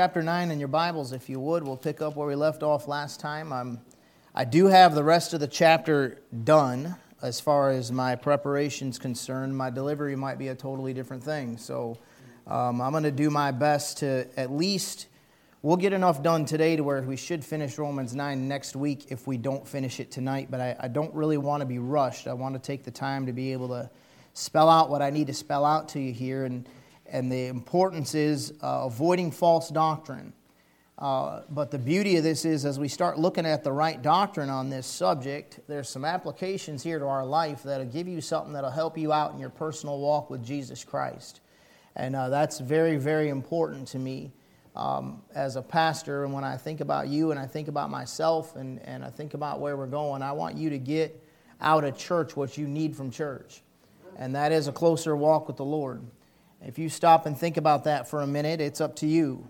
chapter 9 in your Bibles, if you would. We'll pick up where we left off last time. I'm, I do have the rest of the chapter done as far as my preparation's concerned. My delivery might be a totally different thing. So um, I'm going to do my best to at least, we'll get enough done today to where we should finish Romans 9 next week if we don't finish it tonight. But I, I don't really want to be rushed. I want to take the time to be able to spell out what I need to spell out to you here. And and the importance is uh, avoiding false doctrine. Uh, but the beauty of this is, as we start looking at the right doctrine on this subject, there's some applications here to our life that'll give you something that'll help you out in your personal walk with Jesus Christ. And uh, that's very, very important to me um, as a pastor. And when I think about you and I think about myself and, and I think about where we're going, I want you to get out of church what you need from church. And that is a closer walk with the Lord. If you stop and think about that for a minute, it's up to you.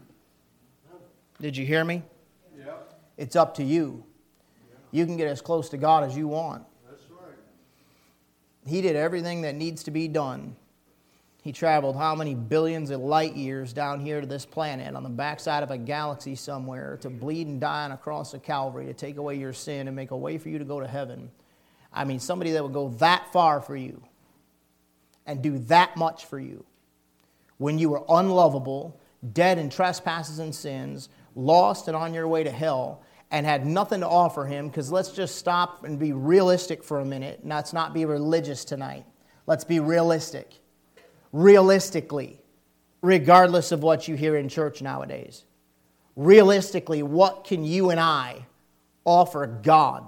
Did you hear me? Yeah. It's up to you. You can get as close to God as you want. That's right. He did everything that needs to be done. He traveled how many billions of light years down here to this planet on the backside of a galaxy somewhere to bleed and die on a cross of Calvary to take away your sin and make a way for you to go to heaven. I mean, somebody that would go that far for you and do that much for you when you were unlovable, dead in trespasses and sins, lost and on your way to hell, and had nothing to offer him, because let's just stop and be realistic for a minute. Let's not be religious tonight. Let's be realistic. Realistically, regardless of what you hear in church nowadays, realistically, what can you and I offer God?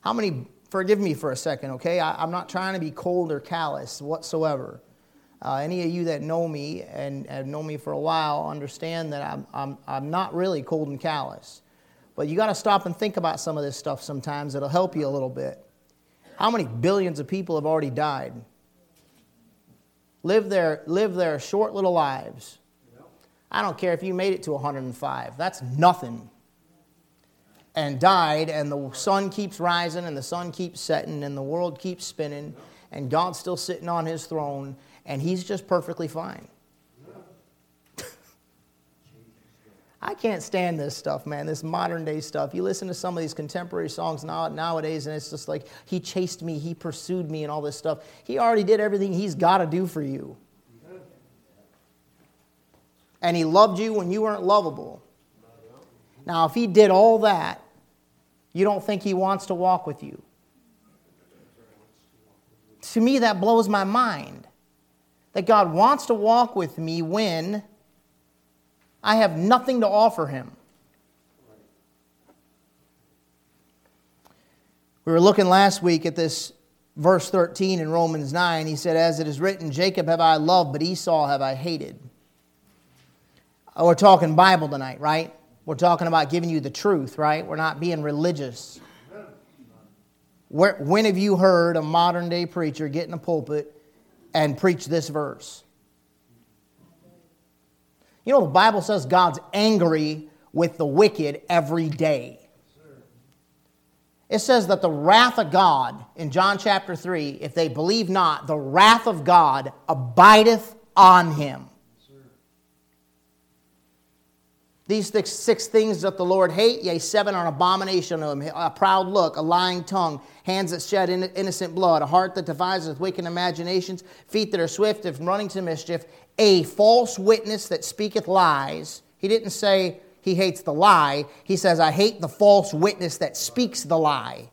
How many forgive me for a second, okay? I, am not trying to be cold or callous whatsoever. Uh, any of you that know me and have known me for a while understand that I'm, I'm, I'm not really cold and callous. But you got to stop and think about some of this stuff sometimes. It'll help you a little bit. How many billions of people have already died? Live their, live their short little lives. I don't care if you made it to 105. That's nothing and died, and the sun keeps rising, and the sun keeps setting, and the world keeps spinning, and God's still sitting on his throne, and he's just perfectly fine. I can't stand this stuff, man, this modern day stuff. You listen to some of these contemporary songs now, nowadays, and it's just like, he chased me, he pursued me, and all this stuff. He already did everything he's got to do for you. And he loved you when you weren't lovable. Now, if he did all that, you don't think He wants to walk with you. To me, that blows my mind. That God wants to walk with me when I have nothing to offer Him. We were looking last week at this verse 13 in Romans 9. He said, As it is written, Jacob have I loved, but Esau have I hated. Oh, we're talking Bible tonight, right? We're talking about giving you the truth, right? We're not being religious. Where, when have you heard a modern day preacher get in a pulpit and preach this verse? You know, the Bible says God's angry with the wicked every day. It says that the wrath of God, in John chapter 3, if they believe not, the wrath of God abideth on him. These six, things that the Lord hate, yea, seven are an abomination of him a proud look, a lying tongue, hands that shed innocent blood, a heart that deviseth wicked imaginations, feet that are swift of running to mischief, a false witness that speaketh lies. He didn't say he hates the lie, he says, I hate the false witness that speaks the lie.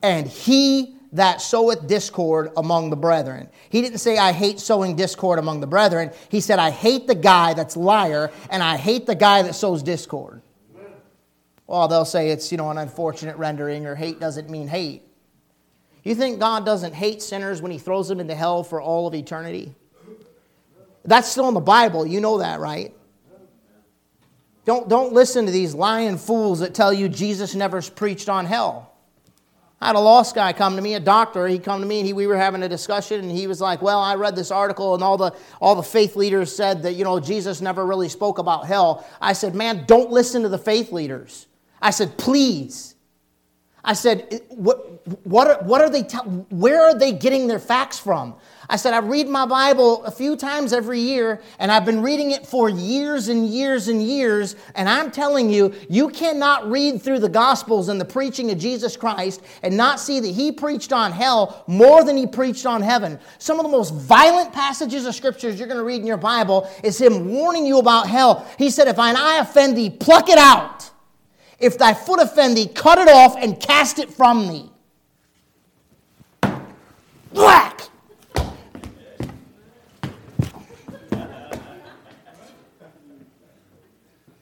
And he that soweth discord among the brethren. He didn't say, I hate sowing discord among the brethren. He said, I hate the guy that's liar, and I hate the guy that sows discord. Well, they'll say it's, you know, an unfortunate rendering, or hate doesn't mean hate. You think God doesn't hate sinners when he throws them into hell for all of eternity? That's still in the Bible. You know that, right? Don't, don't listen to these lying fools that tell you Jesus never preached on hell. I had a lost guy come to me, a doctor. He come to me and he, we were having a discussion, and he was like, "Well, I read this article, and all the all the faith leaders said that you know Jesus never really spoke about hell." I said, "Man, don't listen to the faith leaders." I said, "Please." I said, what, what, are, what are they, te- where are they getting their facts from? I said, I read my Bible a few times every year, and I've been reading it for years and years and years, and I'm telling you, you cannot read through the Gospels and the preaching of Jesus Christ and not see that he preached on hell more than he preached on heaven. Some of the most violent passages of scriptures you're going to read in your Bible is him warning you about hell. He said, If thine eye offend thee, pluck it out. If thy foot offend thee, cut it off and cast it from thee. Black!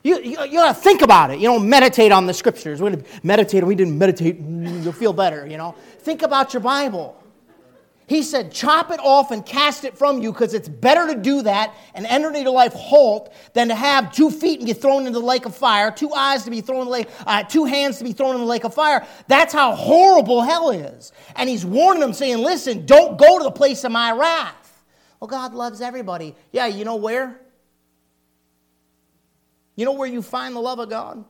You, you, you gotta think about it. You know, meditate on the scriptures. Gonna meditate, we didn't meditate, you'll feel better, you know. Think about your Bible. He said, chop it off and cast it from you because it's better to do that and enter into life halt than to have two feet and get thrown into the lake of fire, two eyes to be thrown in the lake, uh, two hands to be thrown in the lake of fire. That's how horrible hell is. And he's warning them, saying, listen, don't go to the place of my wrath. Well, God loves everybody. Yeah, you know where? You know where you find the love of God?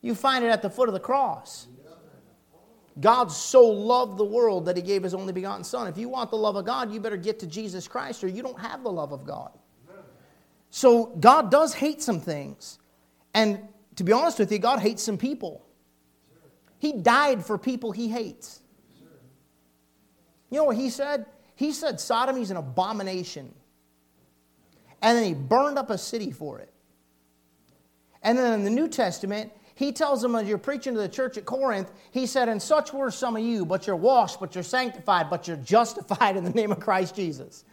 You find it at the foot of the cross. God so loved the world that he gave his only begotten Son. If you want the love of God, you better get to Jesus Christ or you don't have the love of God. So God does hate some things. And to be honest with you, God hates some people. He died for people he hates. You know what he said? He said sodomy's an abomination. And then he burned up a city for it. And then in the New Testament, he tells them as you're preaching to the church at Corinth, he said, And such were some of you, but you're washed, but you're sanctified, but you're justified in the name of Christ Jesus.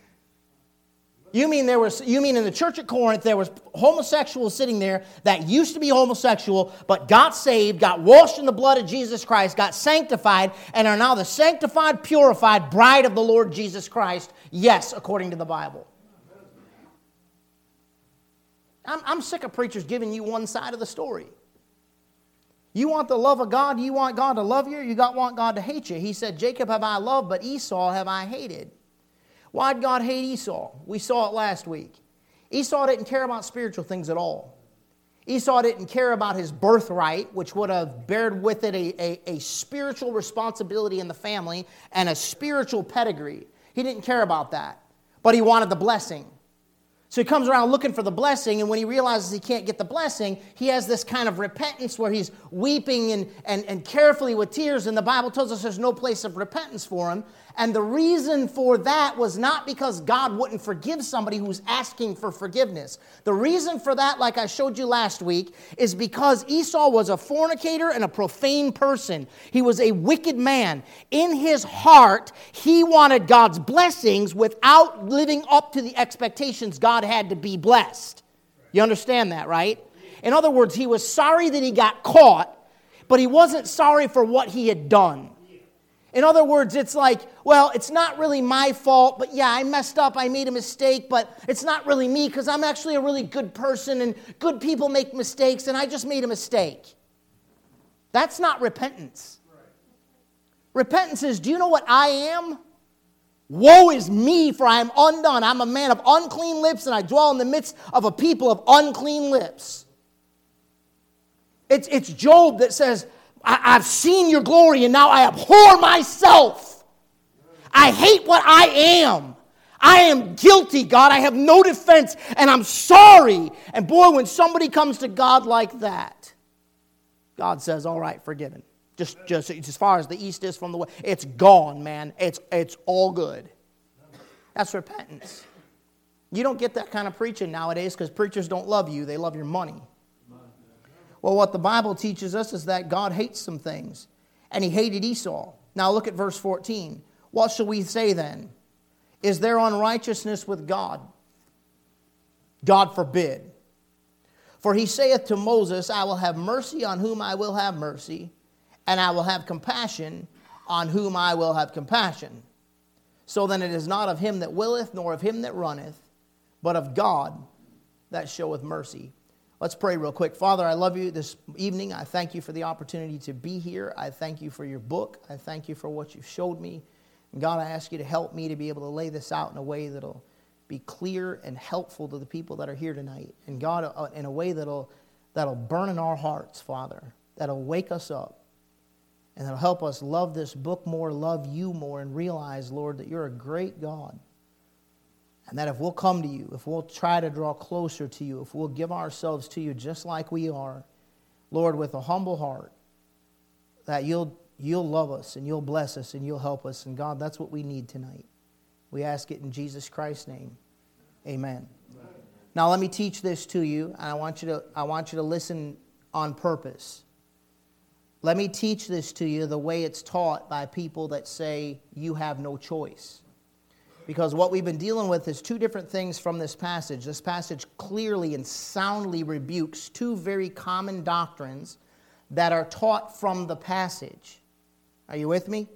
You mean there was you mean in the church at Corinth there was homosexuals sitting there that used to be homosexual but got saved, got washed in the blood of Jesus Christ, got sanctified and are now the sanctified, purified bride of the Lord Jesus Christ. Yes, according to the Bible. I'm, I'm sick of preachers giving you one side of the story. You want the love of God, you want God to love you, you got, want God to hate you. He said, Jacob have I loved, but Esau have I hated. Why'd God hate Esau? We saw it last week. Esau didn't care about spiritual things at all. Esau didn't care about his birthright, which would have bared with it a, a, a, spiritual responsibility in the family and a spiritual pedigree. He didn't care about that, but he wanted the blessing. So he comes around looking for the blessing, and when he realizes he can't get the blessing, he has this kind of repentance where he's weeping and, and, and carefully with tears, and the Bible tells us there's no place of repentance for him. And the reason for that was not because God wouldn't forgive somebody who's asking for forgiveness. The reason for that, like I showed you last week, is because Esau was a fornicator and a profane person. He was a wicked man. In his heart, he wanted God's blessings without living up to the expectations God had to be blessed. You understand that, right? In other words, he was sorry that he got caught, but he wasn't sorry for what he had done. In other words, it's like, well, it's not really my fault, but yeah, I messed up, I made a mistake, but it's not really me because I'm actually a really good person and good people make mistakes and I just made a mistake. That's not repentance. Repentance is, do you know what I am? Woe is me, for I am undone. I'm a man of unclean lips, and I dwell in the midst of a people of unclean lips. It's, it's Job that says, I, have seen your glory and now I abhor myself. I hate what I am. I am guilty, God. I have no defense and I'm sorry. And boy, when somebody comes to God like that, God says, All right, forgiven. Just, just as far as the east is from the west, it's gone, man. It's, it's all good. That's repentance. You don't get that kind of preaching nowadays because preachers don't love you, they love your money. Well, what the Bible teaches us is that God hates some things, and he hated Esau. Now look at verse 14. What shall we say then? Is there unrighteousness with God? God forbid. For he saith to Moses, I will have mercy on whom I will have mercy, and I will have compassion on whom I will have compassion. So then it is not of him that willeth, nor of him that runneth, but of God that showeth mercy. Let's pray real quick. Father, I love you this evening. I thank you for the opportunity to be here. I thank you for your book. I thank you for what you've showed me. And God, I ask you to help me to be able to lay this out in a way that'll be clear and helpful to the people that are here tonight. And God, uh, in a way that'll, that'll burn in our hearts, Father, that'll wake us up. And it'll help us love this book more, love you more, and realize, Lord, that you're a great God. And that if we'll come to you, if we'll try to draw closer to you, if we'll give ourselves to you just like we are, Lord, with a humble heart, that you'll, you'll love us and you'll bless us and you'll help us. And God, that's what we need tonight. We ask it in Jesus Christ's name. Amen. Amen. Now let me teach this to you, and I want you to, I want you to listen on purpose. Let me teach this to you the way it's taught by people that say you have no choice. Because what we've been dealing with is two different things from this passage. This passage clearly and soundly rebukes two very common doctrines that are taught from the passage. Are you with me?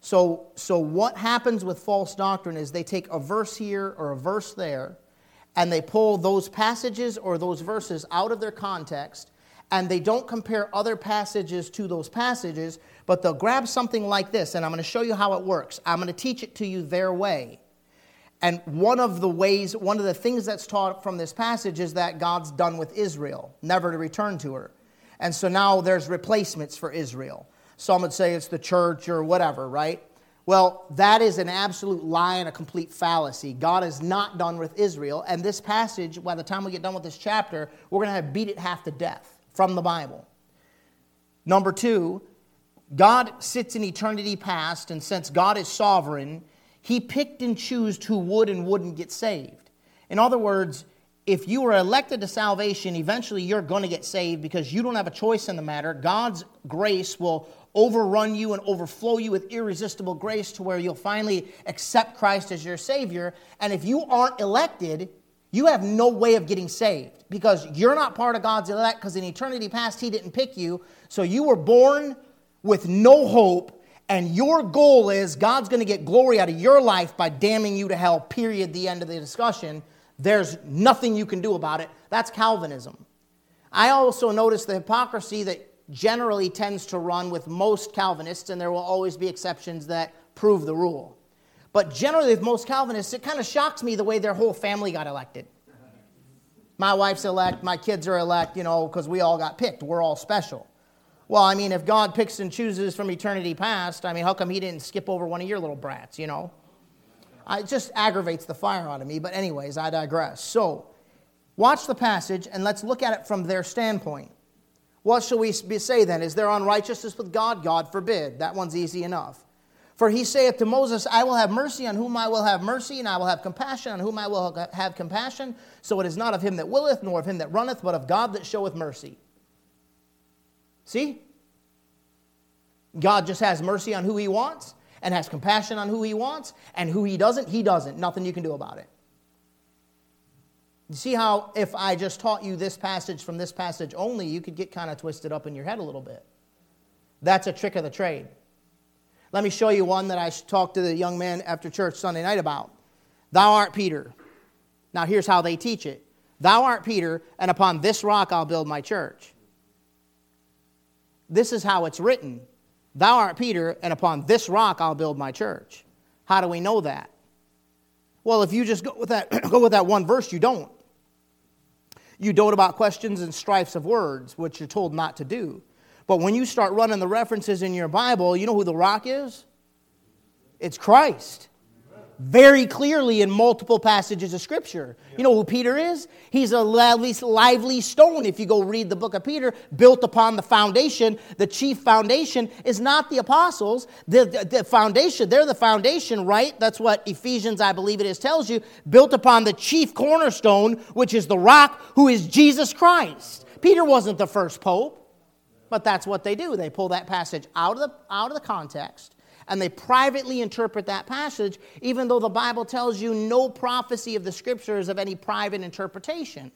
So, so what happens with false doctrine is they take a verse here or a verse there, and they pull those passages or those verses out of their context and they don't compare other passages to those passages, but they'll grab something like this, and I'm going to show you how it works. I'm going to teach it to you their way. And one of the ways, one of the things that's taught from this passage is that God's done with Israel, never to return to her. And so now there's replacements for Israel. Some would say it's the church or whatever, right? Well, that is an absolute lie and a complete fallacy. God is not done with Israel. And this passage, by the time we get done with this chapter, we're going to have beat it half to death from the Bible. Number two, God sits in eternity past, and since God is sovereign, He picked and chose who would and wouldn't get saved. In other words, if you are elected to salvation, eventually you're going to get saved because you don't have a choice in the matter. God's grace will overrun you and overflow you with irresistible grace to where you'll finally accept Christ as your Savior. And if you aren't elected, you have no way of getting saved because you're not part of God's elect because in eternity past He didn't pick you. So you were born with no hope, and your goal is God's going to get glory out of your life by damning you to hell, period. The end of the discussion. There's nothing you can do about it. That's Calvinism. I also notice the hypocrisy that generally tends to run with most Calvinists, and there will always be exceptions that prove the rule. But generally, with most Calvinists, it kind of shocks me the way their whole family got elected. My wife's elect, my kids are elect, you know, because we all got picked. We're all special. Well, I mean, if God picks and chooses from eternity past, I mean, how come He didn't skip over one of your little brats, you know? It just aggravates the fire out of me. But, anyways, I digress. So, watch the passage and let's look at it from their standpoint. What shall we say then? Is there unrighteousness with God? God forbid. That one's easy enough. For he saith to Moses, I will have mercy on whom I will have mercy, and I will have compassion on whom I will have compassion. So it is not of him that willeth, nor of him that runneth, but of God that showeth mercy. See? God just has mercy on who he wants, and has compassion on who he wants, and who he doesn't, he doesn't. Nothing you can do about it. You see how if I just taught you this passage from this passage only, you could get kind of twisted up in your head a little bit. That's a trick of the trade. Let me show you one that I talked to the young man after church Sunday night about. Thou art Peter. Now, here's how they teach it Thou art Peter, and upon this rock I'll build my church. This is how it's written Thou art Peter, and upon this rock I'll build my church. How do we know that? Well, if you just go with that, go with that one verse, you don't. You dote about questions and strifes of words, which you're told not to do. But when you start running the references in your Bible, you know who the rock is? It's Christ. Very clearly in multiple passages of Scripture. You know who Peter is? He's a lively, stone. If you go read the book of Peter, built upon the foundation, the chief foundation is not the apostles. The, the, the foundation, they're the foundation, right? That's what Ephesians, I believe it is, tells you. Built upon the chief cornerstone, which is the rock, who is Jesus Christ. Peter wasn't the first pope. But that's what they do. They pull that passage out of the, out of the context and they privately interpret that passage, even though the Bible tells you no prophecy of the scriptures of any private interpretation.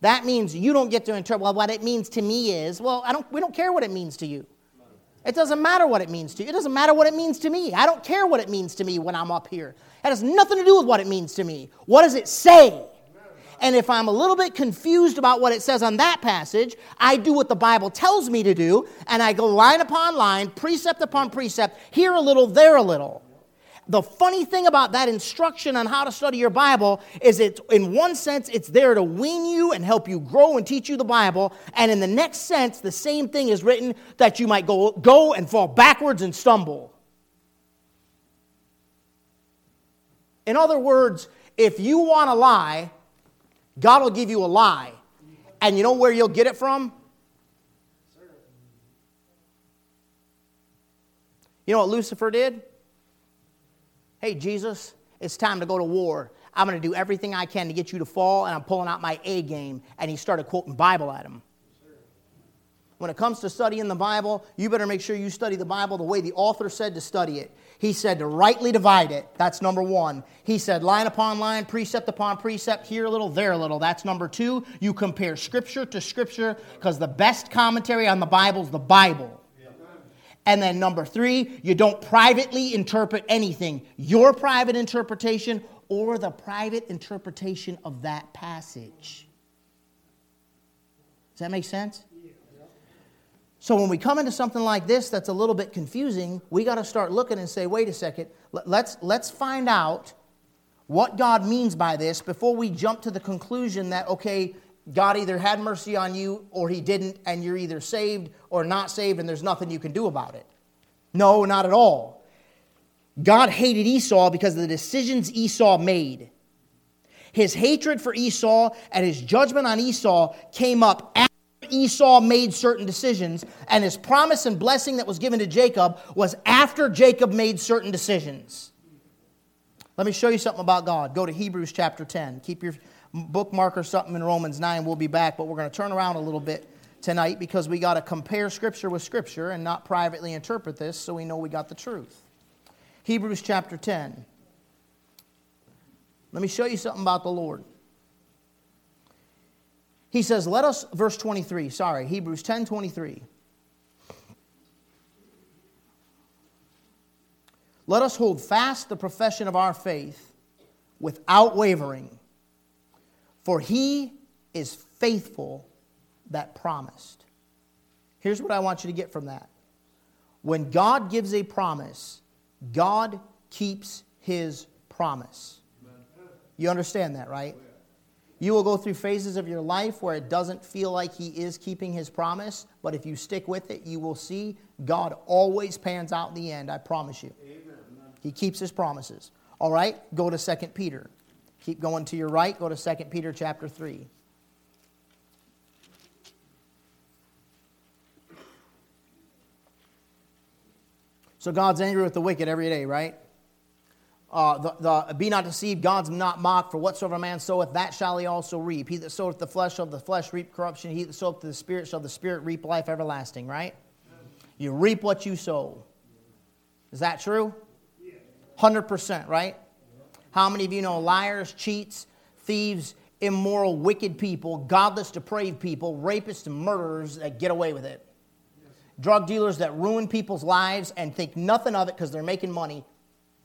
That means you don't get to interpret, well, what it means to me is, well, I don't, we don't care what it means to you. It doesn't matter what it means to you. It doesn't matter what it means to me. I don't care what it means to me when I'm up here. It has nothing to do with what it means to me. What does it say? And if I'm a little bit confused about what it says on that passage, I do what the Bible tells me to do, and I go line upon line, precept upon precept, here a little, there a little. the funny thing about that instruction on how to study your Bible is it, in one sense, it's there to wean you and help you grow and teach you the Bible. And in the next sense, the same thing is written that you might go, go and fall backwards and stumble. In other words, if you want to lie, God will give you a lie. And you know where you'll get it from? You know what Lucifer did? Hey, Jesus, it's time to go to war. I'm going to do everything I can to get you to fall, and I'm pulling out my A game. And he started quoting Bible at him. When it comes to studying the Bible, you better make sure you study the Bible the way the author said to study it. He said to rightly divide it. That's number one. He said line upon line, precept upon precept, here a little, there a little. That's number two. You compare scripture to scripture because the best commentary on the Bible is the Bible. And then number three, you don't privately interpret anything, your private interpretation or the private interpretation of that passage. Does that make sense? So when we come into something like this that's a little bit confusing, we got to start looking and say, wait a second, let's, let's find out what God means by this before we jump to the conclusion that, okay, God either had mercy on you or he didn't, and you're either saved or not saved, and there's nothing you can do about it. No, not at all. God hated Esau because of the decisions Esau made. His hatred for Esau and his judgment on Esau came up Esau made certain decisions, and his promise and blessing that was given to Jacob was after Jacob made certain decisions. Let me show you something about God. Go to Hebrews chapter 10. Keep your bookmark or something in Romans 9. We'll be back, but we're going to turn around a little bit tonight because we got to compare Scripture with Scripture and not privately interpret this so we know we got the truth. Hebrews chapter 10. Let me show you something about the Lord. He says, Let us, verse 23, sorry, Hebrews 10 23. Let us hold fast the profession of our faith without wavering, for he is faithful that promised. Here's what I want you to get from that. When God gives a promise, God keeps his promise. You understand that, right? You will go through phases of your life where it doesn't feel like He is keeping His promise, but if you stick with it, you will see God always pans out in the end, I promise you. Amen. He keeps His promises. All right, go to 2 Peter. Keep going to your right, go to 2 Peter chapter 3. So God's angry with the wicked every day, right? Uh, the, the, be not deceived, God's not mocked, for whatsoever a man soweth, that shall he also reap. He that soweth the flesh shall the flesh reap corruption. He that soweth the spirit shall the spirit reap life everlasting, right? You reap what you sow. Is that true? 100%, right? How many of you know liars, cheats, thieves, immoral, wicked people, godless, depraved people, rapists, and murderers that get away with it? Drug dealers that ruin people's lives and think nothing of it because they're making money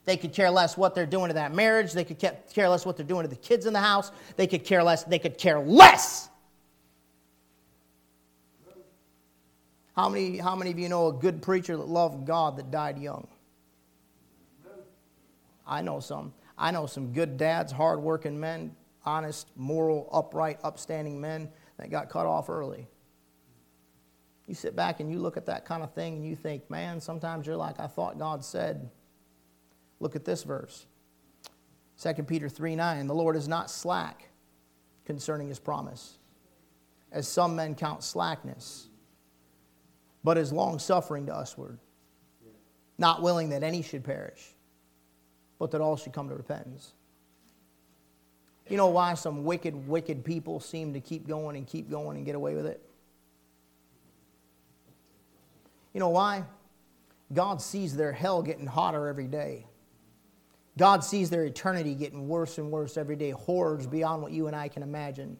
they could care less what they're doing to that marriage. They could care less what they're doing to the kids in the house. They could care less. They could care less. How many, how many of you know a good preacher that loved God that died young? I know some. I know some good dads, hardworking men, honest, moral, upright, upstanding men that got cut off early. You sit back and you look at that kind of thing and you think, man, sometimes you're like, I thought God said. Look at this verse 2 Peter 3 9. The Lord is not slack concerning his promise, as some men count slackness, but is long suffering to usward, not willing that any should perish, but that all should come to repentance. You know why some wicked, wicked people seem to keep going and keep going and get away with it? You know why? God sees their hell getting hotter every day. God sees their eternity getting worse and worse every day, horrors beyond what you and I can imagine.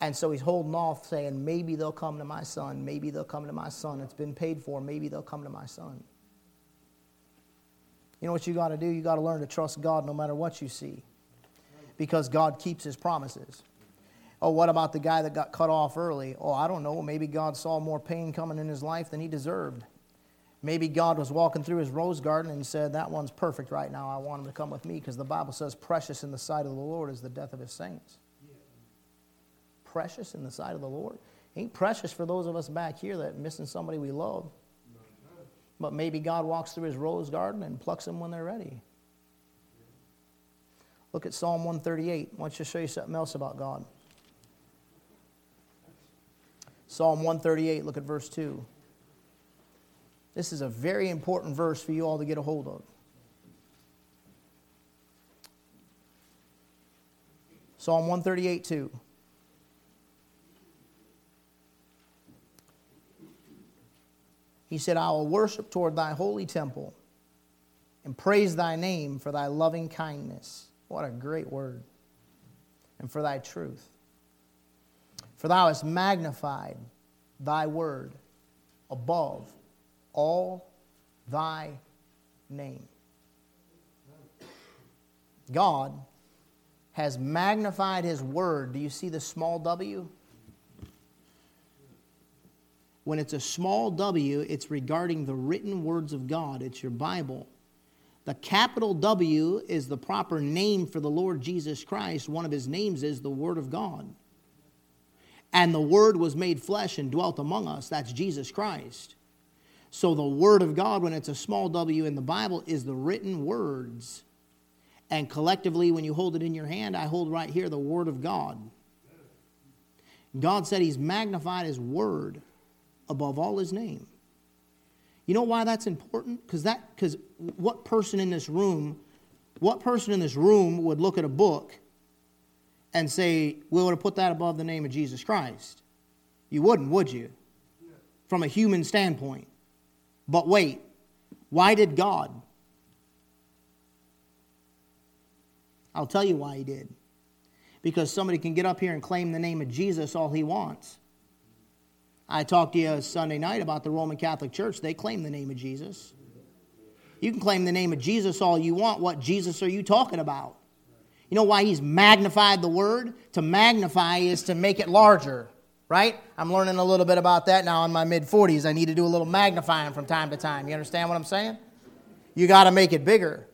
And so he's holding off, saying, maybe they'll come to my son. Maybe they'll come to my son. It's been paid for. Maybe they'll come to my son. You know what you got to do? You got to learn to trust God no matter what you see because God keeps his promises. Oh, what about the guy that got cut off early? Oh, I don't know. Maybe God saw more pain coming in his life than he deserved. Maybe God was walking through his rose garden and said, That one's perfect right now. I want him to come with me because the Bible says, Precious in the sight of the Lord is the death of his saints. Precious in the sight of the Lord. Ain't precious for those of us back here that missing somebody we love. But maybe God walks through his rose garden and plucks them when they're ready. Look at Psalm 138. I want you to show you something else about God. Psalm 138, look at verse 2. This is a very important verse for you all to get a hold of. Psalm 138 2. He said, I will worship toward thy holy temple and praise thy name for thy loving kindness. What a great word. And for thy truth. For thou hast magnified thy word above all thy name. God has magnified his word. Do you see the small w? When it's a small w, it's regarding the written words of God, it's your Bible. The capital W is the proper name for the Lord Jesus Christ. One of his names is the Word of God. And the Word was made flesh and dwelt among us. That's Jesus Christ. So the Word of God, when it's a small w in the Bible, is the written words. And collectively, when you hold it in your hand, I hold right here the Word of God. God said He's magnified His Word above all His name. You know why that's important? Because that because what person in this room, what person in this room would look at a book and say, we would have put that above the name of Jesus Christ? You wouldn't, would you? From a human standpoint. But wait, why did God? I'll tell you why he did. Because somebody can get up here and claim the name of Jesus all he wants. I talked to you Sunday night about the Roman Catholic Church. They claim the name of Jesus. You can claim the name of Jesus all you want. What Jesus are you talking about? You know why he's magnified the word? To magnify is to make it larger right? I'm learning a little bit about that now in my mid 40s. I need to do a little magnifying from time to time. You understand what I'm saying? You got to make it bigger.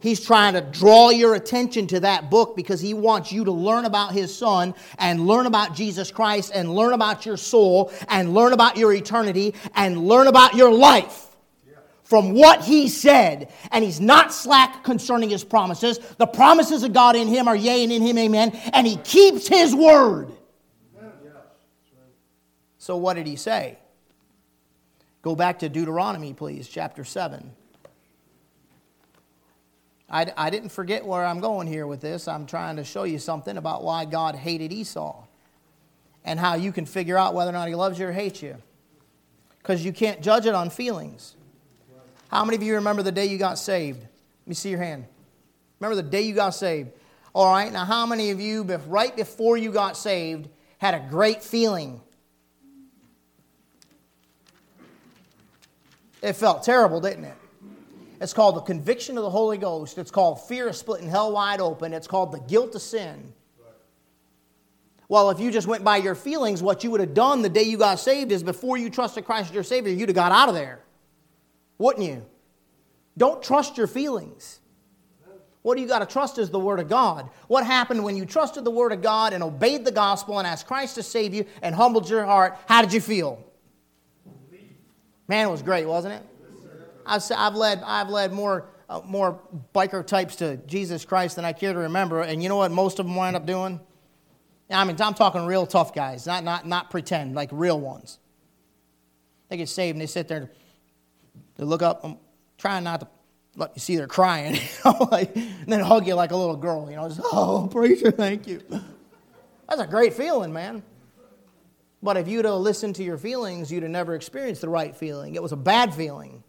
He's trying to draw your attention to that book because he wants you to learn about his son and learn about Jesus Christ and learn about your soul and learn about your eternity and learn about your life from what he said. And he's not slack concerning his promises. The promises of God in him are yea and in him amen. And he keeps his word. So, what did he say? Go back to Deuteronomy, please, chapter 7. I, I didn't forget where I'm going here with this. I'm trying to show you something about why God hated Esau and how you can figure out whether or not he loves you or hates you. Because you can't judge it on feelings. How many of you remember the day you got saved? Let me see your hand. Remember the day you got saved? All right, now how many of you, right before you got saved, had a great feeling? It felt terrible, didn't it? It's called the conviction of the Holy Ghost. It's called fear of splitting hell wide open. It's called the guilt of sin. Well, if you just went by your feelings, what you would have done the day you got saved is before you trusted Christ as your Savior, you'd have got out of there. Wouldn't you? Don't trust your feelings. What you got to trust is the Word of God. What happened when you trusted the Word of God and obeyed the gospel and asked Christ to save you and humbled your heart? How did you feel? Man, it was great, wasn't it? I've, I've led, I've led more, uh, more biker types to Jesus Christ than I care to remember. And you know what most of them wind up doing? I mean, I'm talking real tough guys, not, not, not pretend, like real ones. They get saved and they sit there, they look up, I'm trying not to let you see they're crying, you know, like, and then hug you like a little girl, you know, just, oh, preacher, thank you. That's a great feeling, man. But if you'd have listened to your feelings, you'd have never experienced the right feeling. It was a bad feeling.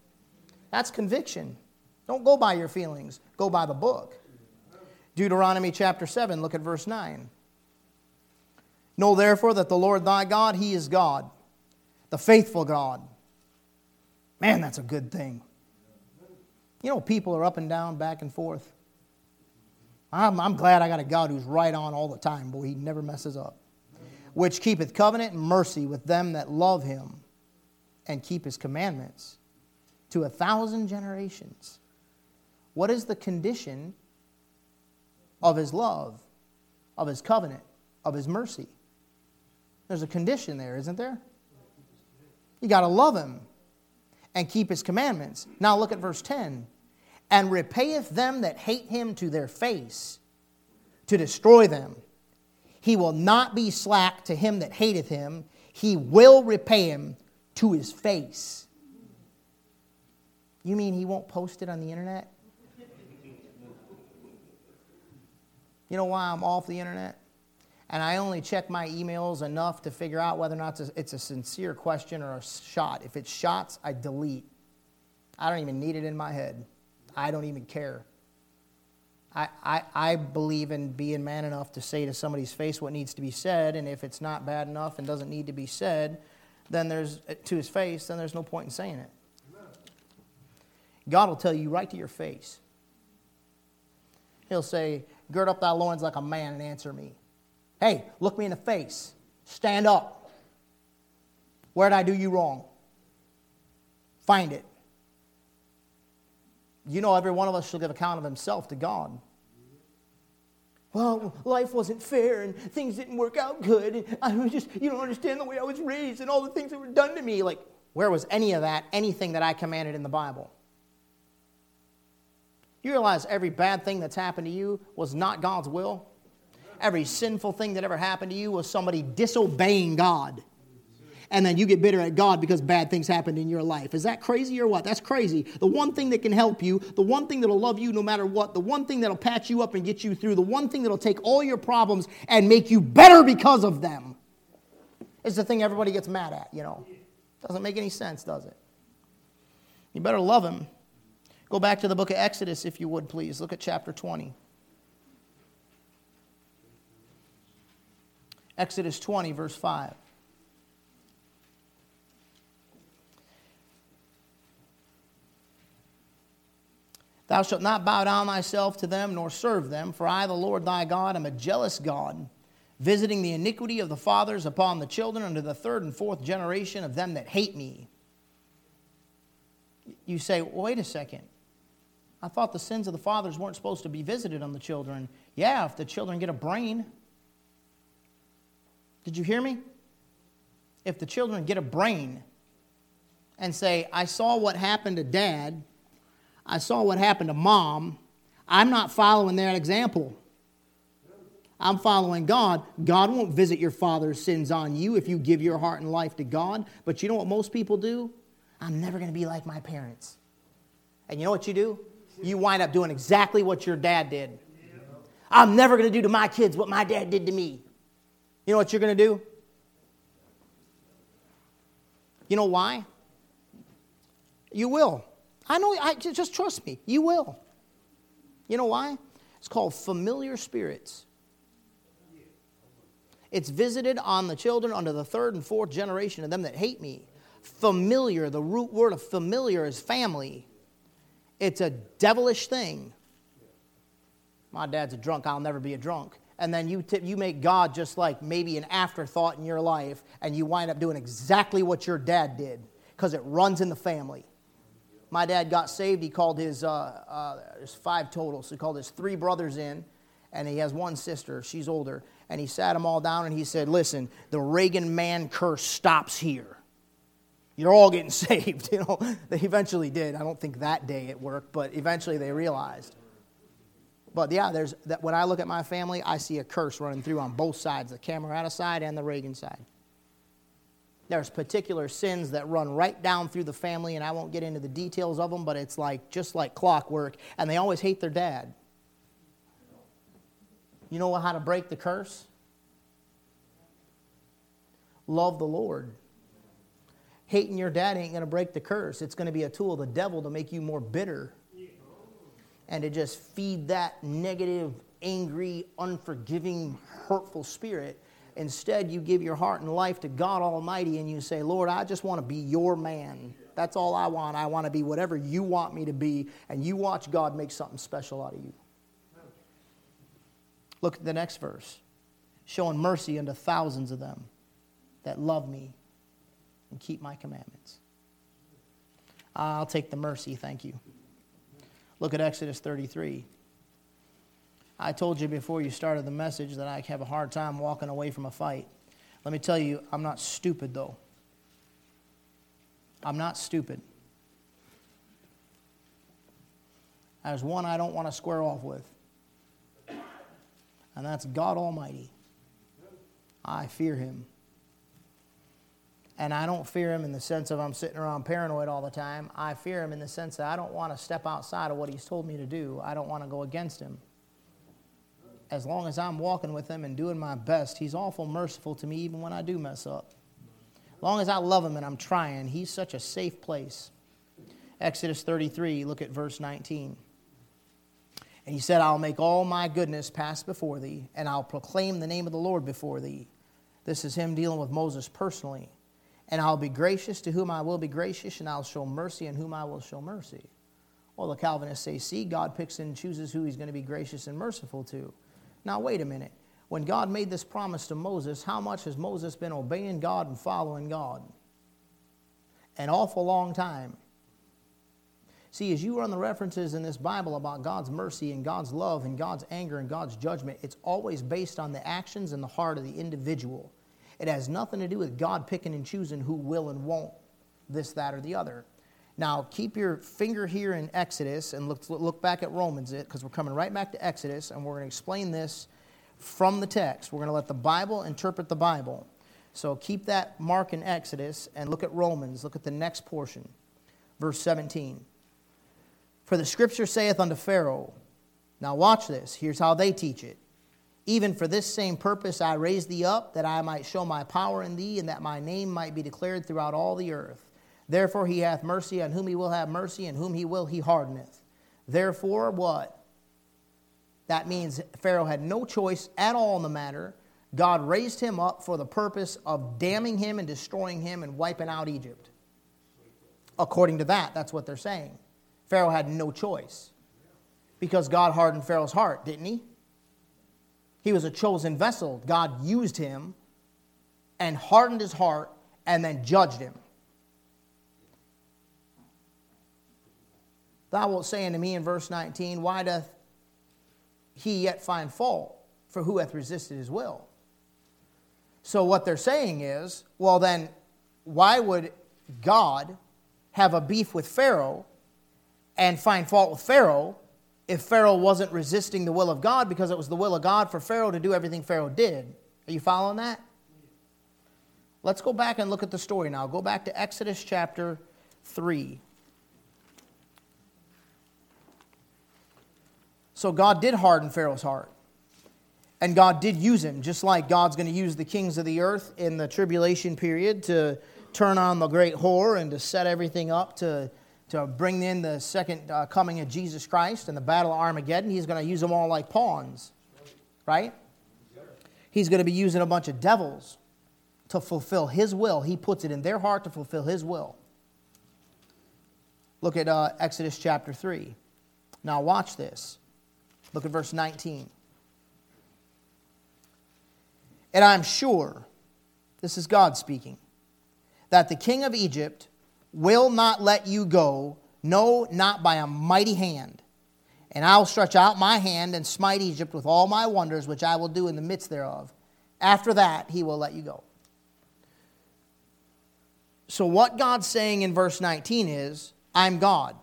That's conviction. Don't go by your feelings, go by the book. Deuteronomy chapter 7, look at verse 9. Know therefore that the Lord thy God, he is God, the faithful God. Man, that's a good thing. You know, people are up and down, back and forth. I'm, I'm glad I got a God who's right on all the time, boy, he never messes up which keepeth covenant and mercy with them that love him and keep his commandments to a thousand generations. What is the condition of his love, of his covenant, of his mercy? There's a condition there, isn't there? You got to love him and keep his commandments. Now look at verse 10. And repayeth them that hate him to their face to destroy them. He will not be slack to him that hateth him, he will repay him to his face. You mean he won't post it on the internet? You know why I'm off the internet? And I only check my emails enough to figure out whether or not it's a, sincere question or a shot. If it's shots, I delete. I don't even need it in my head. I don't even care. I, I, I believe in being man enough to say to somebody's face what needs to be said, and if it's not bad enough and doesn't need to be said, then there's to his face, then there's no point in saying it. God will tell you right to your face. He'll say, Gird up thy loins like a man and answer me. Hey, look me in the face. Stand up. Where did I do you wrong? Find it. You know, every one of us shall give account of himself to God. Well, life wasn't fair and things didn't work out good. And I was just, you don't understand the way I was raised and all the things that were done to me. Like, where was any of that, anything that I commanded in the Bible? You realize every bad thing that's happened to you was not God's will? Every sinful thing that ever happened to you was somebody disobeying God. And then you get bitter at God because bad things happened in your life. Is that crazy or what? That's crazy. The one thing that can help you, the one thing that'll love you no matter what, the one thing that'll patch you up and get you through, the one thing that'll take all your problems and make you better because of them is the thing everybody gets mad at, you know. Doesn't make any sense, does it? You better love him Go back to the book of Exodus, if you would, please. Look at chapter 20. Exodus 20, verse 5. Thou shalt not bow down thyself to them, nor serve them, for I, the Lord thy God, am a jealous God, visiting the iniquity of the fathers upon the children unto the third and fourth generation of them that hate me. You say, wait a second. I thought the sins of the fathers weren't supposed to be visited on the children. Yeah, if the children get a brain. Did you hear me? If the children get a brain and say, I saw what happened to dad, I saw what happened to mom, I'm not following that example. I'm following God. God won't visit your father's sins on you if you give your heart and life to God. But you know what most people do? I'm never going to be like my parents. And you know what you do? you wind up doing exactly what your dad did. I'm never going to do to my kids what my dad did to me. You know what you're going to do? You know why? You will. I know, I, just trust me. You will. You know why? It's called familiar spirits. It's visited on the children under the third and fourth generation of them that hate me. Familiar, the root word of familiar is family. It's a devilish thing. My dad's a drunk, I'll never be a drunk. And then you, you make God just like maybe an afterthought in your life, and you wind up doing exactly what your dad did because it runs in the family. My dad got saved. He called his, uh, uh, there's five total, so he called his three brothers in, and he has one sister. She's older. And he sat them all down and he said, Listen, the Reagan man curse stops here. You're all getting saved. You know, they eventually did. I don't think that day it worked, but eventually they realized. But yeah, there's that when I look at my family, I see a curse running through on both sides, the Camerata side and the Reagan side. There's particular sins that run right down through the family, and I won't get into the details of them, but it's like just like clockwork, and they always hate their dad. You know how to break the curse? Love the Lord hating your dad ain't going to break the curse. It's going to be a tool of the devil to make you more bitter and to just feed that negative, angry, unforgiving, hurtful spirit. Instead, you give your heart and life to God Almighty and you say, Lord, I just want to be your man. That's all I want. I want to be whatever you want me to be. And you watch God make something special out of you. Look at the next verse showing mercy unto thousands of them that love me and keep my commandments. I'll take the mercy, thank you. Look at Exodus 33. I told you before you started the message that I have a hard time walking away from a fight. Let me tell you, I'm not stupid, though. I'm not stupid. There's one I don't want to square off with, and that's God Almighty. I fear Him. And I don't fear Him in the sense of I'm sitting around paranoid all the time. I fear Him in the sense that I don't want to step outside of what He's told me to do, I don't want to go against Him as long as I'm walking with Him and doing my best, He's awful merciful to me even when I do mess up. As long as I love Him and I'm trying, He's such a safe place. Exodus 33, look at verse 19. And he said, I'll make all my goodness pass before thee, and I'll proclaim the name of the Lord before thee. This is him dealing with Moses personally. And I'll be gracious to whom I will be gracious, and I'll show mercy on whom I will show mercy. Well, the Calvinists say, see, God picks and chooses who he's going to be gracious and merciful to. Now, wait a minute. When God made this promise to Moses, how much has Moses been obeying God and following God? An awful long time. See, as you run the references in this Bible about God's mercy and God's love and God's anger and God's judgment, it's always based on the actions and the heart of the individual. It has nothing to do with God picking and choosing who will and won't this, that, or the other. Now, keep your finger here in Exodus and look, look back at Romans, because we're coming right back to Exodus, and we're going to explain this from the text. We're going to let the Bible interpret the Bible. So keep that mark in Exodus and look at Romans. Look at the next portion, verse 17. For the scripture saith unto Pharaoh, Now watch this. Here's how they teach it. Even for this same purpose I raised thee up, that I might show my power in thee, and that my name might be declared throughout all the earth. Therefore he hath mercy on whom he will have mercy, and whom he will he hardeneth. Therefore, what? That means Pharaoh had no choice at all in the matter. God raised him up for the purpose of damning him and destroying him and wiping out Egypt. According to that, that's what they're saying. Pharaoh had no choice because God hardened Pharaoh's heart, didn't he? He was a chosen vessel. God used him and hardened his heart and then judged him. Thou wilt say unto me in verse 19, Why doth he yet find fault? For who hath resisted his will? So what they're saying is, well, then, why would God have a beef with Pharaoh and find fault with Pharaoh if Pharaoh wasn't resisting the will of God because it was the will of God for Pharaoh to do everything Pharaoh did? Are you following that? Let's go back and look at the story now. Go back to Exodus chapter 3. So God did harden Pharaoh's heart. And God did use him, just like God's going to use the kings of the earth in the tribulation period to turn on the great whore and to set everything up to, to bring in the second uh, coming of Jesus Christ and the battle of Armageddon. He's going to use them all like pawns, right? He's going to be using a bunch of devils to fulfill his will. He puts it in their heart to fulfill his will. Look at uh, Exodus chapter 3. Now, watch this. Look at verse 19. And I'm sure, this is God speaking, that the king of Egypt will not let you go, no, not by a mighty hand. And I'll stretch out my hand and smite Egypt with all my wonders, which I will do in the midst thereof. After that, he will let you go. So, what God's saying in verse 19 is, I'm God.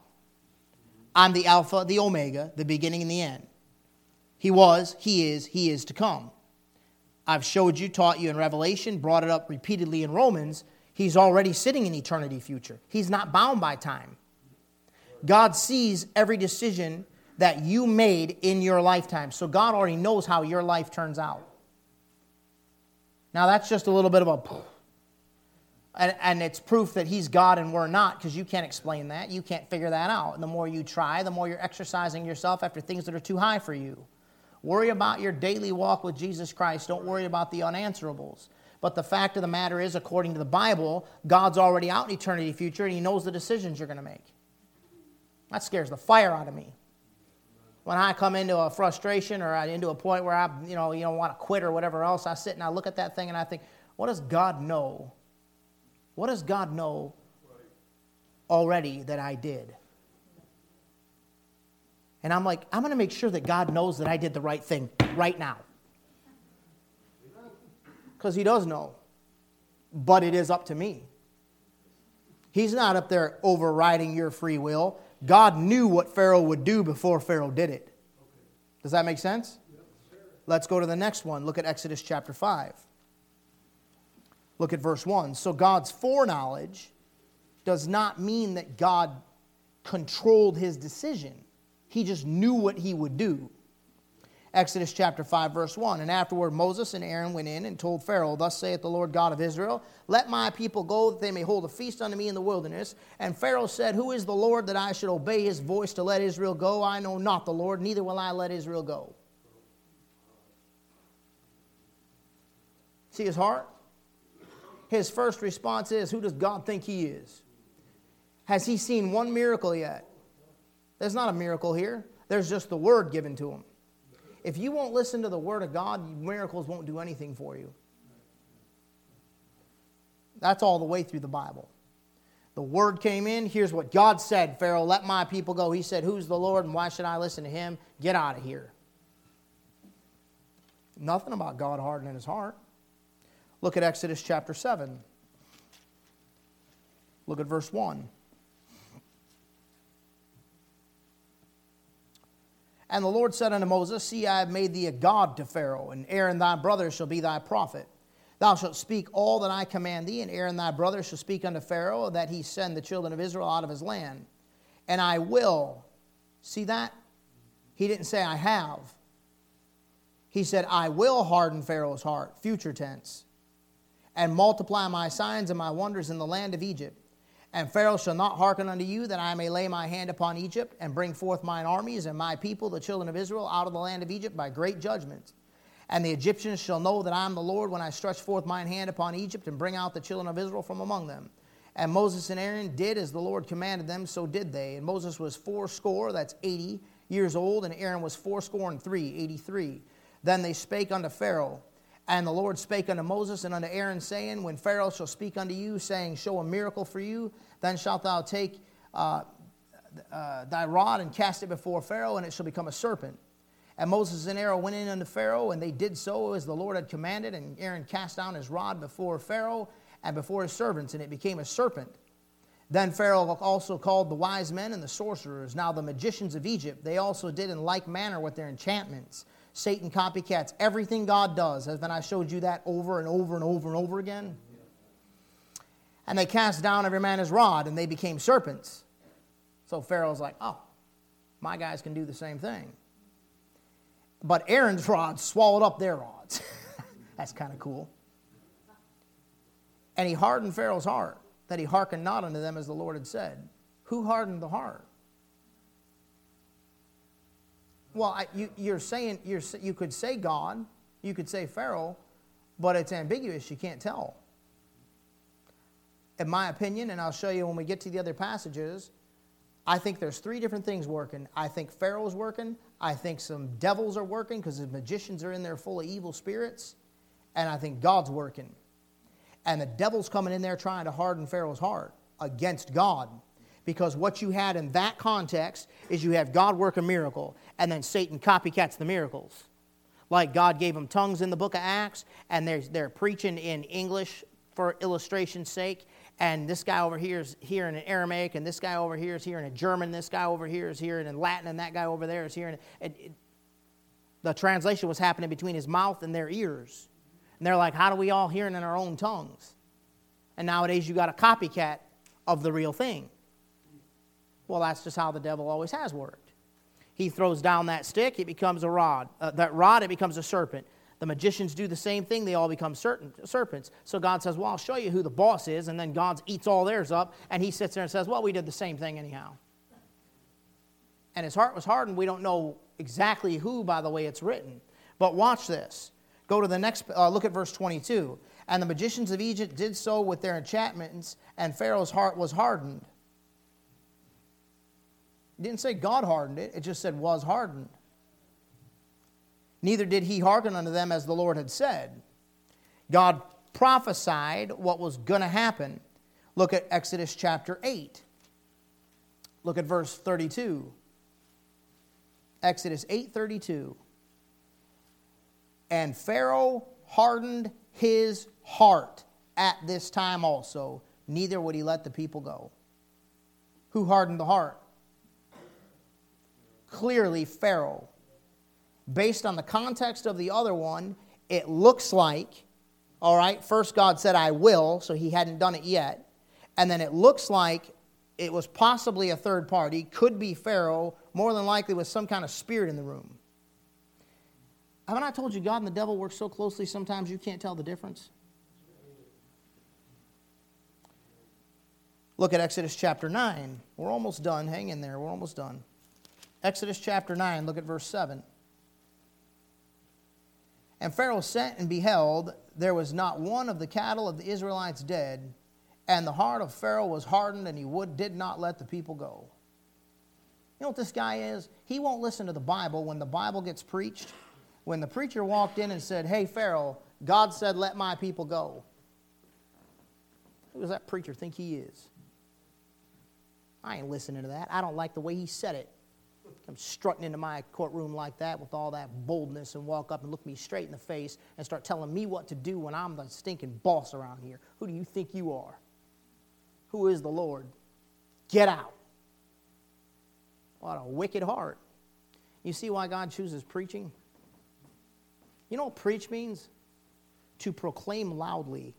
I'm the Alpha, the Omega, the beginning and the end. He was, He is, He is to come. I've showed you, taught you in Revelation, brought it up repeatedly in Romans. He's already sitting in eternity future. He's not bound by time. God sees every decision that you made in your lifetime. So God already knows how your life turns out. Now, that's just a little bit of a. And, and it's proof that He's God and we're not because you can't explain that. You can't figure that out. And the more you try, the more you're exercising yourself after things that are too high for you. Worry about your daily walk with Jesus Christ. Don't worry about the unanswerables. But the fact of the matter is, according to the Bible, God's already out in eternity future and He knows the decisions you're going to make. That scares the fire out of me. When I come into a frustration or into a point where I, you know, you don't want to quit or whatever else, I sit and I look at that thing and I think, what does God know? What does God know already that I did. And I'm like, I'm going to make sure that God knows that I did the right thing right now. Because He does know. But it is up to me. He's not up there overriding your free will. God knew what Pharaoh would do before Pharaoh did it. Does that make sense? Let's go to the next one. Look at Exodus chapter 5. Look at verse 1. So God's foreknowledge does not mean that God controlled his decision, he just knew what he would do. Exodus chapter 5, verse 1. And afterward, Moses and Aaron went in and told Pharaoh, Thus saith the Lord God of Israel, Let my people go, that they may hold a feast unto me in the wilderness. And Pharaoh said, Who is the Lord that I should obey his voice to let Israel go? I know not the Lord, neither will I let Israel go. See his heart? His first response is, Who does God think he is? Has he seen one miracle yet? There's not a miracle here, there's just the word given to him. If you won't listen to the Word of God, miracles won't do anything for you. That's all the way through the Bible. The Word came in. Here's what God said Pharaoh, let my people go. He said, Who's the Lord and why should I listen to him? Get out of here. Nothing about God hardening his heart. Look at Exodus chapter 7. Look at verse 1. And the Lord said unto Moses, See, I have made thee a God to Pharaoh, and Aaron thy brother shall be thy prophet. Thou shalt speak all that I command thee, and Aaron thy brother shall speak unto Pharaoh, that he send the children of Israel out of his land. And I will, see that? He didn't say, I have. He said, I will harden Pharaoh's heart, future tense, and multiply my signs and my wonders in the land of Egypt and Pharaoh shall not hearken unto you, that I may lay my hand upon Egypt, and bring forth mine armies and my people, the children of Israel, out of the land of Egypt by great judgments. And the Egyptians shall know that I am the Lord when I stretch forth mine hand upon Egypt, and bring out the children of Israel from among them. And Moses and Aaron did as the Lord commanded them, so did they. And Moses was fourscore, that's eighty years old, and Aaron was fourscore and three, eighty-three. Then they spake unto Pharaoh. And the Lord spake unto Moses and unto Aaron, saying, When Pharaoh shall speak unto you, saying, Show a miracle for you, then shalt thou take uh, uh, thy rod and cast it before Pharaoh, and it shall become a serpent. And Moses and Aaron went in unto Pharaoh, and they did so as the Lord had commanded. And Aaron cast down his rod before Pharaoh and before his servants, and it became a serpent. Then Pharaoh also called the wise men and the sorcerers, now the magicians of Egypt. They also did in like manner with their enchantments. Satan copycats everything God does. Haven't I showed you that over and over and over and over again? And they cast down every man his rod, and they became serpents. So Pharaoh's like, oh, my guys can do the same thing. But Aaron's rod swallowed up their rods. That's kind of cool. And he hardened Pharaoh's heart, that he hearkened not unto them as the Lord had said. Who hardened the heart? Well, I, you, you're saying, you're, you could say God, you could say Pharaoh, but it's ambiguous. You can't tell. In my opinion, and I'll show you when we get to the other passages, I think there's three different things working. I think Pharaoh's working. I think some devils are working because the magicians are in there full of evil spirits. And I think God's working. And the devil's coming in there trying to harden Pharaoh's heart against God because what you had in that context is you have God work a miracle, and then Satan copycats the miracles. Like God gave them tongues in the book of Acts, and they're, they're preaching in English for illustration's sake, and this guy over here is here in Aramaic, and this guy over here is here in German, this guy over here is here in Latin, and that guy over there is here. In, it, it, the translation was happening between his mouth and their ears. And they're like, how do we all hear in our own tongues? And nowadays you got a copycat of the real thing. Well, that's just how the devil always has worked. He throws down that stick, it becomes a rod. Uh, that rod, it becomes a serpent. The magicians do the same thing, they all become certain, serpents. So God says, Well, I'll show you who the boss is, and then God eats all theirs up, and he sits there and says, Well, we did the same thing anyhow. And his heart was hardened. We don't know exactly who, by the way it's written. But watch this. Go to the next, uh, look at verse 22. And the magicians of Egypt did so with their enchantments, and Pharaoh's heart was hardened. It didn't say God hardened it, it just said was hardened. Neither did he hearken unto them as the Lord had said. God prophesied what was going to happen. Look at Exodus chapter 8. Look at verse 32. Exodus 8:32. And Pharaoh hardened his heart at this time also, neither would he let the people go. Who hardened the heart? Clearly Pharaoh. Based on the context of the other one, it looks like, all right, first God said, I will, so he hadn't done it yet. And then it looks like it was possibly a third party, could be Pharaoh, more than likely with some kind of spirit in the room. Haven't I told you God and the devil work so closely sometimes you can't tell the difference? Look at Exodus chapter 9. We're almost done. Hang in there. We're almost done. Exodus chapter 9, look at verse 7. And Pharaoh sent and beheld, there was not one of the cattle of the Israelites dead, and the heart of Pharaoh was hardened, and he would, did not let the people go. You know what this guy is? He won't listen to the Bible when the Bible gets preached. When the preacher walked in and said, Hey, Pharaoh, God said, let my people go. Who does that preacher think he is? I ain't listening to that. I don't like the way he said it. Come strutting into my courtroom like that with all that boldness and walk up and look me straight in the face and start telling me what to do when I'm the stinking boss around here. Who do you think you are? Who is the Lord? Get out. What a wicked heart. You see why God chooses preaching? You know what preach means? To proclaim loudly.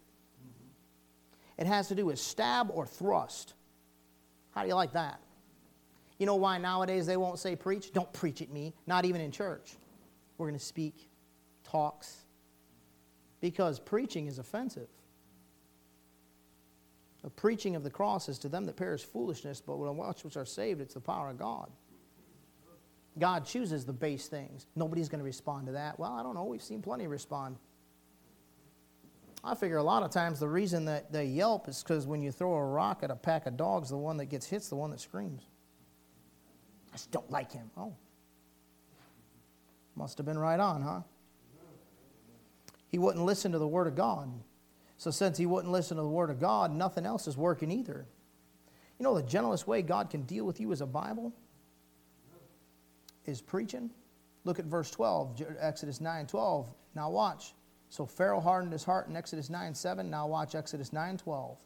It has to do with stab or thrust. How do you like that? You know why nowadays they won't say preach? Don't preach at me, not even in church. We're going to speak talks because preaching is offensive. The preaching of the cross is to them that perish foolishness, but when watch which are saved, it's the power of God. God chooses the base things. Nobody's going to respond to that. Well, I don't know. We've seen plenty respond. I figure a lot of times the reason that they yelp is because when you throw a rock at a pack of dogs, the one that gets hit's the one that screams. I just don't like him. Oh. Must have been right on, huh? He wouldn't listen to the Word of God. So, since he wouldn't listen to the Word of God, nothing else is working either. You know, the gentlest way God can deal with you as a Bible is preaching. Look at verse 12, Exodus 9 12. Now, watch. So Pharaoh hardened his heart in Exodus 9 7. Now, watch Exodus 9 12.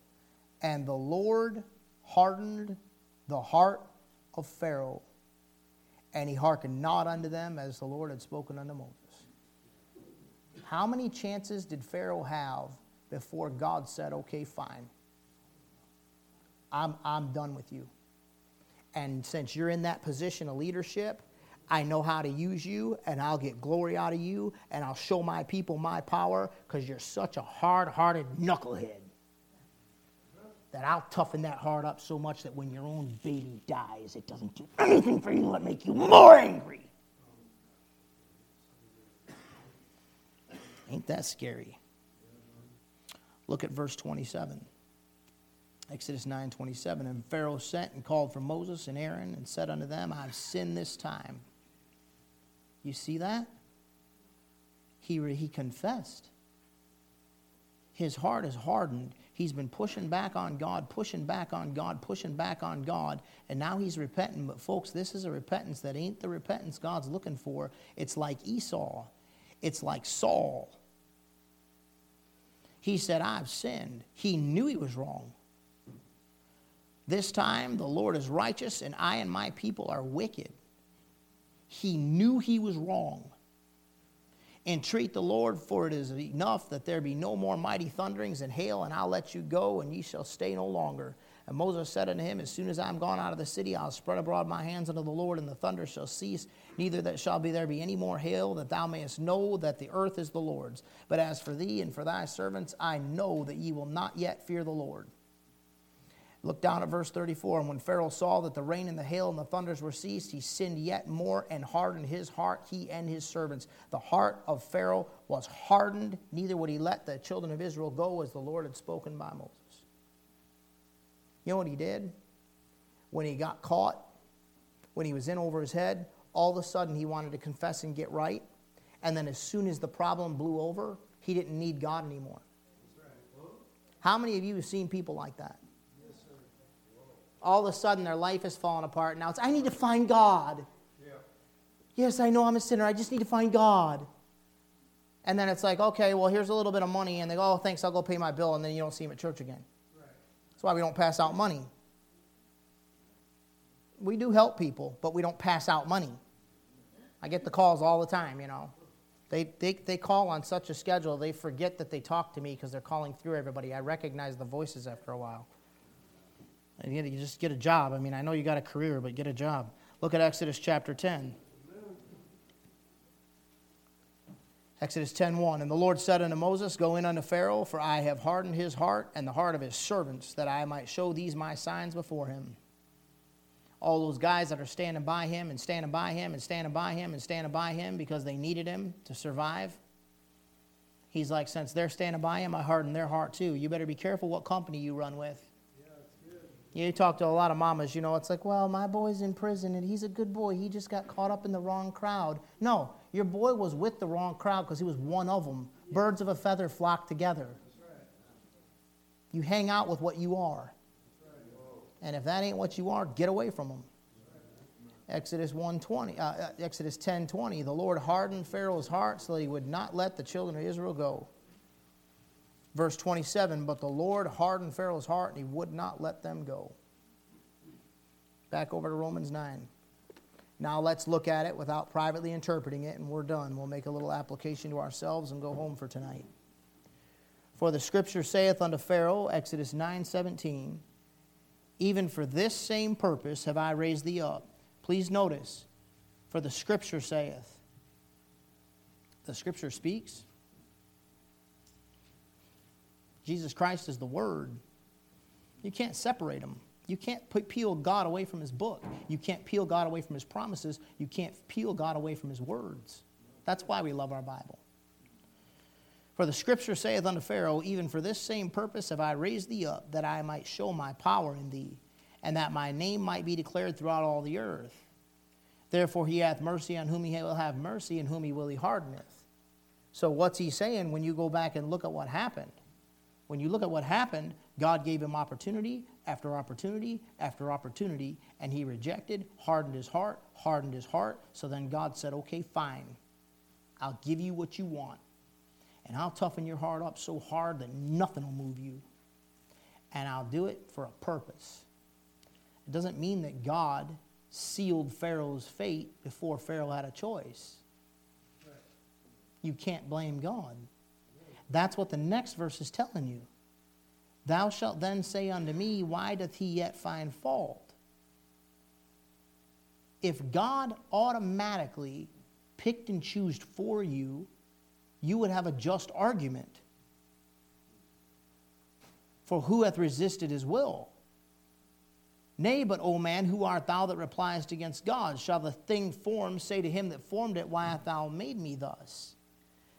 And the Lord hardened the heart of Pharaoh, and he hearkened not unto them as the Lord had spoken unto Moses. How many chances did Pharaoh have before God said, okay, fine. I'm, I'm done with you. And since you're in that position of leadership, I know how to use you, and I'll get glory out of you, and I'll show my people my power because you're such a hard hearted knucklehead that I'll toughen that heart up so much that when your own baby dies, it doesn't do anything for you but make you more angry. Ain't that scary? Look at verse 27. Exodus 9 27. And Pharaoh sent and called for Moses and Aaron and said unto them, I've sinned this time. You see that? He, he confessed. His heart is hardened. He's been pushing back on God, pushing back on God, pushing back on God, and now he's repenting. But, folks, this is a repentance that ain't the repentance God's looking for. It's like Esau, it's like Saul. He said, I've sinned. He knew he was wrong. This time the Lord is righteous, and I and my people are wicked. He knew he was wrong. Entreat the Lord, for it is enough that there be no more mighty thunderings and hail, and I'll let you go, and ye shall stay no longer. And Moses said unto him, As soon as I am gone out of the city, I'll spread abroad my hands unto the Lord, and the thunder shall cease. Neither that shall be there be any more hail, that thou mayest know that the earth is the Lord's. But as for thee and for thy servants, I know that ye will not yet fear the Lord. Look down at verse 34. And when Pharaoh saw that the rain and the hail and the thunders were ceased, he sinned yet more and hardened his heart, he and his servants. The heart of Pharaoh was hardened, neither would he let the children of Israel go as the Lord had spoken by Moses. You know what he did? When he got caught, when he was in over his head, all of a sudden he wanted to confess and get right. And then as soon as the problem blew over, he didn't need God anymore. How many of you have seen people like that? All of a sudden their life has fallen apart. Now it's, I need to find God. Yeah. Yes, I know I'm a sinner. I just need to find God. And then it's like, okay, well, here's a little bit of money. And they go, oh, thanks, I'll go pay my bill. And then you don't see them at church again. Right. That's why we don't pass out money. We do help people, but we don't pass out money. I get the calls all the time, you know. They, they, they call on such a schedule, they forget that they talk to me because they're calling through everybody. I recognize the voices after a while. And you just get a job. I mean, I know you got a career, but get a job. Look at Exodus chapter 10. Exodus 10:1 And the Lord said unto Moses, Go in unto Pharaoh, for I have hardened his heart and the heart of his servants, that I might show these my signs before him all those guys that are standing by him and standing by him and standing by him and standing by him because they needed him to survive. He's like, since they're standing by him, I harden their heart too. You better be careful what company you run with. You talk to a lot of mamas, you know, it's like, well, my boy's in prison and he's a good boy. He just got caught up in the wrong crowd. No, your boy was with the wrong crowd because he was one of them. Birds of a feather flock together. You hang out with what you are. And if that ain't what you are, get away from them. Exodus 1:20, uh, uh, Exodus 10:20, the Lord hardened Pharaoh's heart so that he would not let the children of Israel go. Verse 27, but the Lord hardened Pharaoh's heart and he would not let them go. Back over to Romans 9. Now let's look at it without privately interpreting it, and we're done. We'll make a little application to ourselves and go home for tonight. For the scripture saith unto Pharaoh, Exodus 9:17, even for this same purpose have I raised thee up. Please notice, for the scripture saith. The scripture speaks. Jesus Christ is the Word. You can't separate them. You can't peel God away from His book. You can't peel God away from His promises. You can't peel God away from His words. That's why we love our Bible. For the scripture saith unto Pharaoh, Even for this same purpose have I raised thee up, that I might show my power in thee, and that my name might be declared throughout all the earth. Therefore he hath mercy on whom he will have mercy, and whom he will he hardeneth. So what's he saying when you go back and look at what happened? When you look at what happened, God gave him opportunity after opportunity after opportunity, and he rejected, hardened his heart, hardened his heart. So then God said, Okay, fine. I'll give you what you want and I'll toughen your heart up so hard that nothing will move you. And I'll do it for a purpose. It doesn't mean that God sealed Pharaoh's fate before Pharaoh had a choice. You can't blame God. That's what the next verse is telling you. Thou shalt then say unto me, Why doth he yet find fault? If God automatically picked and chose for you you would have a just argument. For who hath resisted his will? Nay, but, O man, who art thou that repliest against God? Shall the thing formed say to him that formed it, Why hast thou made me thus?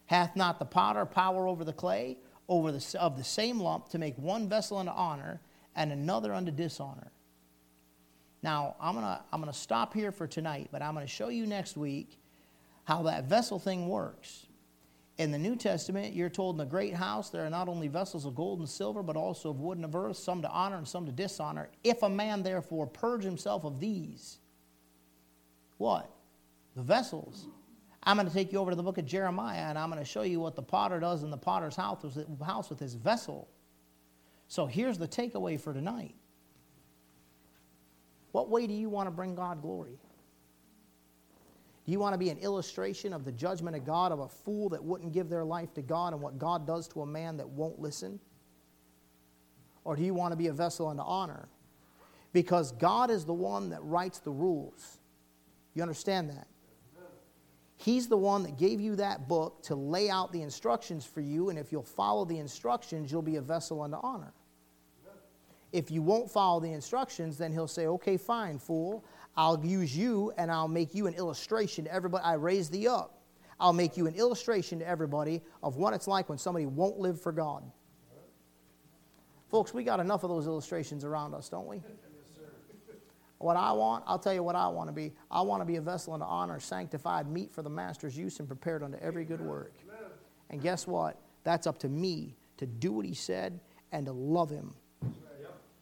Hath not the potter power over the clay, over the, of the same lump, to make one vessel unto honor and another unto dishonor? Now, I'm going to I'm going to stop here for tonight, but I'm going to show you next week how that vessel thing works. In the New Testament, you're told in the great house there are not only vessels of gold and silver, but also of wood and of earth, some to honor and some to dishonor. If a man therefore purge himself of these, what? The vessels. I'm going to take you over to the book of Jeremiah and I'm going to show you what the potter does in the potter's house with his vessel. So here's the takeaway for tonight. What way do you want to bring God glory? Do you want to be an illustration of the judgment of God of a fool that wouldn't give their life to God and what God does to a man that won't listen? Or do you want to be a vessel unto honor? Because God is the one that writes the rules. You understand that? He's the one that gave you that book to lay out the instructions for you, and if you'll follow the instructions, you'll be a vessel unto honor. If you won't follow the instructions, then he'll say, Okay, fine, fool. I'll use you and I'll make you an illustration to everybody. I raise thee up. I'll make you an illustration to everybody of what it's like when somebody won't live for God. Folks, we got enough of those illustrations around us, don't we? What I want, I'll tell you what I want to be. I want to be a vessel unto honor, sanctified, meet for the master's use, and prepared unto every good work. And guess what? That's up to me to do what he said and to love him.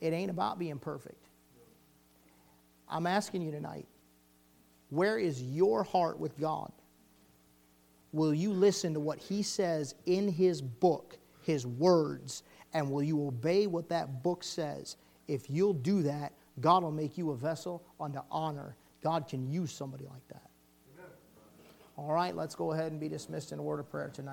It ain't about being perfect. I'm asking you tonight where is your heart with God? Will you listen to what He says in His book, His words, and will you obey what that book says? If you'll do that, God will make you a vessel unto honor. God can use somebody like that. All right, let's go ahead and be dismissed in a word of prayer tonight.